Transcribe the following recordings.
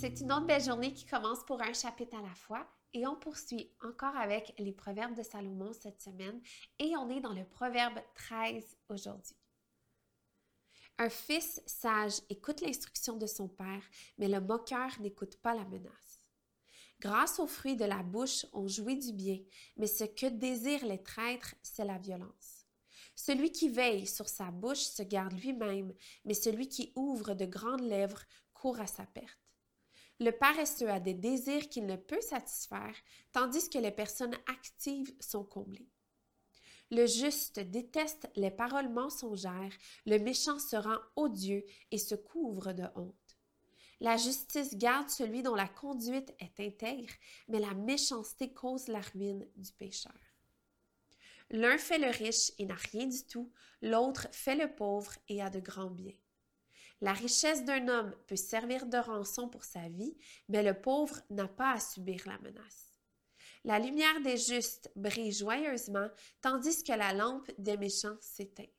C'est une autre belle journée qui commence pour un chapitre à la fois et on poursuit encore avec les proverbes de Salomon cette semaine et on est dans le proverbe 13 aujourd'hui. Un fils sage écoute l'instruction de son père, mais le moqueur n'écoute pas la menace. Grâce aux fruits de la bouche, on jouit du bien, mais ce que désirent les traîtres, c'est la violence. Celui qui veille sur sa bouche se garde lui-même, mais celui qui ouvre de grandes lèvres court à sa perte. Le paresseux a des désirs qu'il ne peut satisfaire, tandis que les personnes actives sont comblées. Le juste déteste les paroles mensongères, le méchant se rend odieux et se couvre de honte. La justice garde celui dont la conduite est intègre, mais la méchanceté cause la ruine du pécheur. L'un fait le riche et n'a rien du tout, l'autre fait le pauvre et a de grands biens. La richesse d'un homme peut servir de rançon pour sa vie, mais le pauvre n'a pas à subir la menace. La lumière des justes brille joyeusement, tandis que la lampe des méchants s'éteint.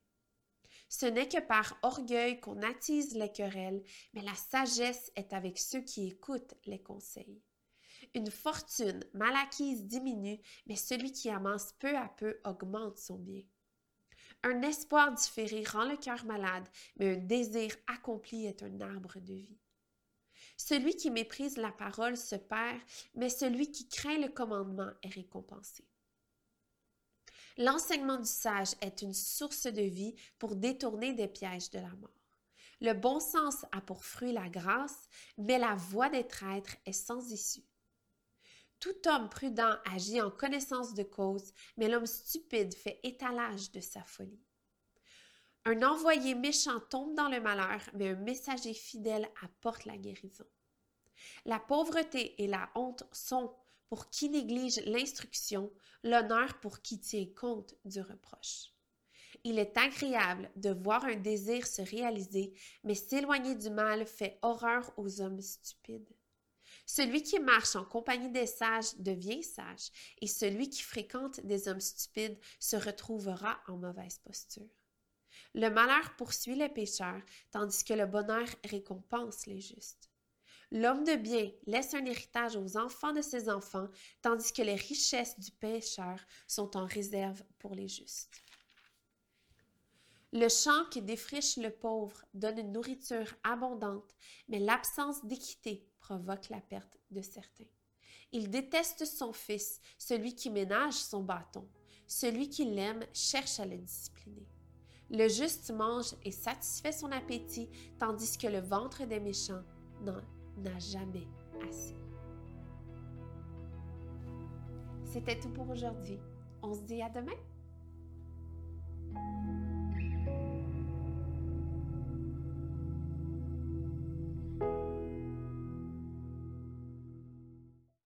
Ce n'est que par orgueil qu'on attise les querelles, mais la sagesse est avec ceux qui écoutent les conseils. Une fortune mal acquise diminue, mais celui qui amasse peu à peu augmente son bien. Un espoir différé rend le cœur malade, mais un désir accompli est un arbre de vie. Celui qui méprise la parole se perd, mais celui qui craint le commandement est récompensé. L'enseignement du sage est une source de vie pour détourner des pièges de la mort. Le bon sens a pour fruit la grâce, mais la voie des traîtres est sans issue. Tout homme prudent agit en connaissance de cause, mais l'homme stupide fait étalage de sa folie. Un envoyé méchant tombe dans le malheur, mais un messager fidèle apporte la guérison. La pauvreté et la honte sont, pour qui néglige l'instruction, l'honneur pour qui tient compte du reproche. Il est agréable de voir un désir se réaliser, mais s'éloigner du mal fait horreur aux hommes stupides. Celui qui marche en compagnie des sages devient sage, et celui qui fréquente des hommes stupides se retrouvera en mauvaise posture. Le malheur poursuit les pécheurs, tandis que le bonheur récompense les justes. L'homme de bien laisse un héritage aux enfants de ses enfants, tandis que les richesses du pécheur sont en réserve pour les justes. Le champ qui défriche le pauvre donne une nourriture abondante, mais l'absence d'équité provoque la perte de certains. Il déteste son fils, celui qui ménage son bâton. Celui qui l'aime cherche à le discipliner. Le juste mange et satisfait son appétit, tandis que le ventre des méchants n'en n'a jamais assez. C'était tout pour aujourd'hui. On se dit à demain.